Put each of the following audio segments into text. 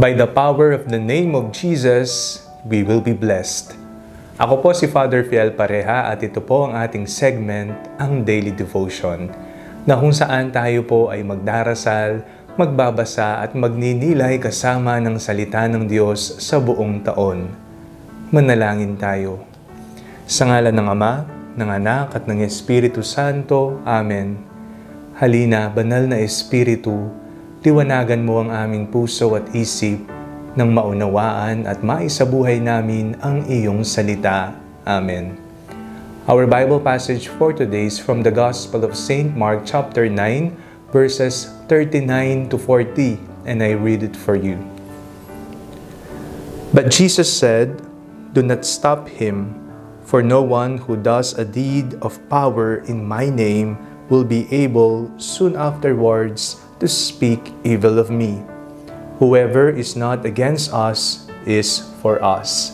By the power of the name of Jesus, we will be blessed. Ako po si Father Fiel Pareha at ito po ang ating segment, ang Daily Devotion, na kung saan tayo po ay magdarasal, magbabasa at magninilay kasama ng salita ng Diyos sa buong taon. Manalangin tayo. Sa ngalan ng Ama, ng Anak at ng Espiritu Santo. Amen. Halina, banal na Espiritu, liwanagan mo ang aming puso at isip nang maunawaan at maisabuhay namin ang iyong salita. Amen. Our Bible passage for today is from the Gospel of St. Mark chapter 9 verses 39 to 40 and I read it for you. But Jesus said, Do not stop him, for no one who does a deed of power in my name will be able soon afterwards to speak evil of me. Whoever is not against us is for us.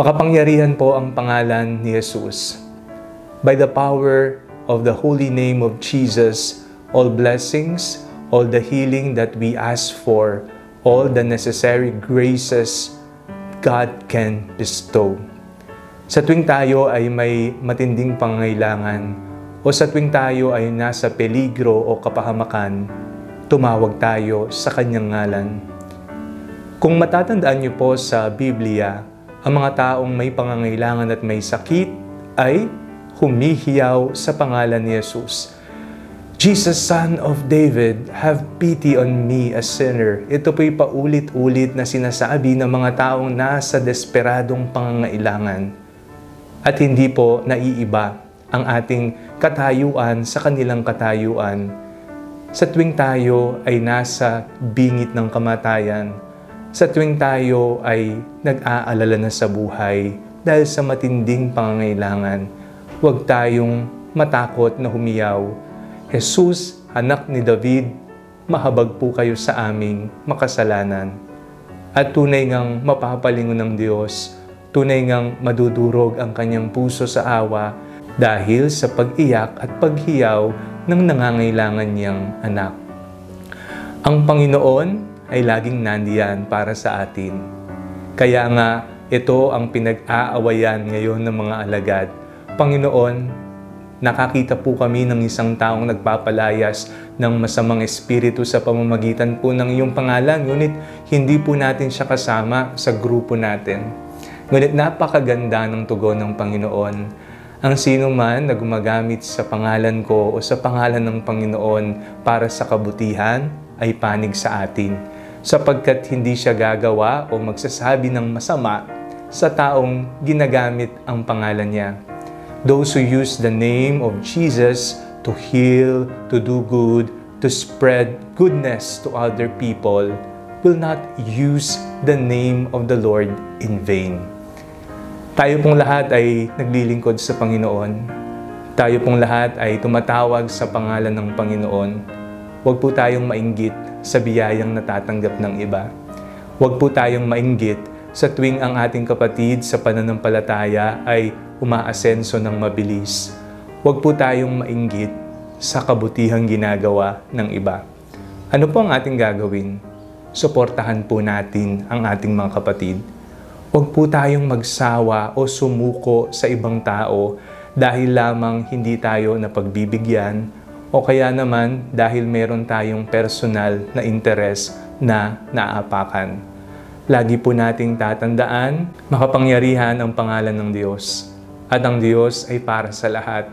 Makapangyarihan po ang pangalan ni Jesus. By the power of the holy name of Jesus, all blessings, all the healing that we ask for, all the necessary graces God can bestow. Sa tuwing tayo ay may matinding pangailangan, o sa tuwing tayo ay nasa peligro o kapahamakan, tumawag tayo sa kanyang ngalan. Kung matatandaan niyo po sa Biblia, ang mga taong may pangangailangan at may sakit ay humihiyaw sa pangalan ni Jesus. Jesus, Son of David, have pity on me, a sinner. Ito po'y paulit-ulit na sinasabi ng mga taong nasa desperadong pangangailangan. At hindi po naiiba ang ating katayuan sa kanilang katayuan. Sa tuwing tayo ay nasa bingit ng kamatayan, sa tuwing tayo ay nag-aalala na sa buhay dahil sa matinding pangangailangan, huwag tayong matakot na humiyaw. Jesus, anak ni David, mahabag po kayo sa aming makasalanan. At tunay ngang mapapalingon ng Diyos, tunay ngang madudurog ang kanyang puso sa awa dahil sa pag-iyak at paghiyaw ng nangangailangan niyang anak. Ang Panginoon ay laging nandiyan para sa atin. Kaya nga, ito ang pinag-aawayan ngayon ng mga alagad. Panginoon, nakakita po kami ng isang taong nagpapalayas ng masamang espiritu sa pamamagitan po ng iyong pangalan, ngunit hindi po natin siya kasama sa grupo natin. Ngunit napakaganda ng tugon ng Panginoon ang sino man na gumagamit sa pangalan ko o sa pangalan ng Panginoon para sa kabutihan ay panig sa atin, sapagkat hindi siya gagawa o magsasabi ng masama sa taong ginagamit ang pangalan niya. Those who use the name of Jesus to heal, to do good, to spread goodness to other people will not use the name of the Lord in vain. Tayo pong lahat ay naglilingkod sa Panginoon. Tayo pong lahat ay tumatawag sa pangalan ng Panginoon. Huwag po tayong mainggit sa biyayang natatanggap ng iba. Huwag po tayong mainggit sa tuwing ang ating kapatid sa pananampalataya ay umaasenso ng mabilis. Huwag po tayong mainggit sa kabutihang ginagawa ng iba. Ano po ang ating gagawin? Suportahan po natin ang ating mga kapatid Huwag po tayong magsawa o sumuko sa ibang tao dahil lamang hindi tayo napagbibigyan o kaya naman dahil meron tayong personal na interes na naapakan. Lagi po nating tatandaan, makapangyarihan ang pangalan ng Diyos. At ang Diyos ay para sa lahat.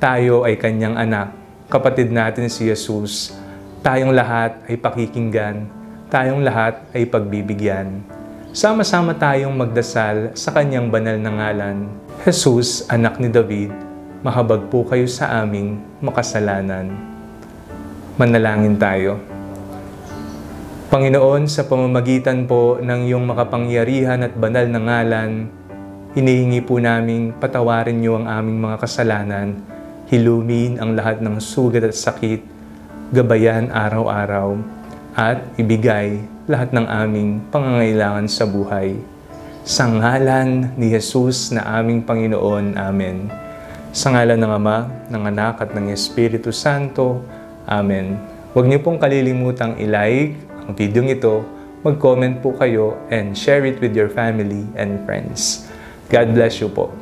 Tayo ay kanyang anak, kapatid natin si Jesus. Tayong lahat ay pakikinggan. Tayong lahat ay pagbibigyan. Sama-sama tayong magdasal sa kanyang banal na ngalan. Jesus, anak ni David, mahabag po kayo sa aming makasalanan. Manalangin tayo. Panginoon, sa pamamagitan po ng iyong makapangyarihan at banal na ngalan, hinihingi po naming patawarin niyo ang aming mga kasalanan, hilumin ang lahat ng sugat at sakit, gabayan araw-araw, at ibigay lahat ng aming pangangailangan sa buhay. Sa ngalan ni Jesus na aming Panginoon. Amen. Sa ngalan ng Ama, ng Anak at ng Espiritu Santo. Amen. Huwag niyo pong kalilimutang i-like ang video ito mag-comment po kayo and share it with your family and friends. God bless you po.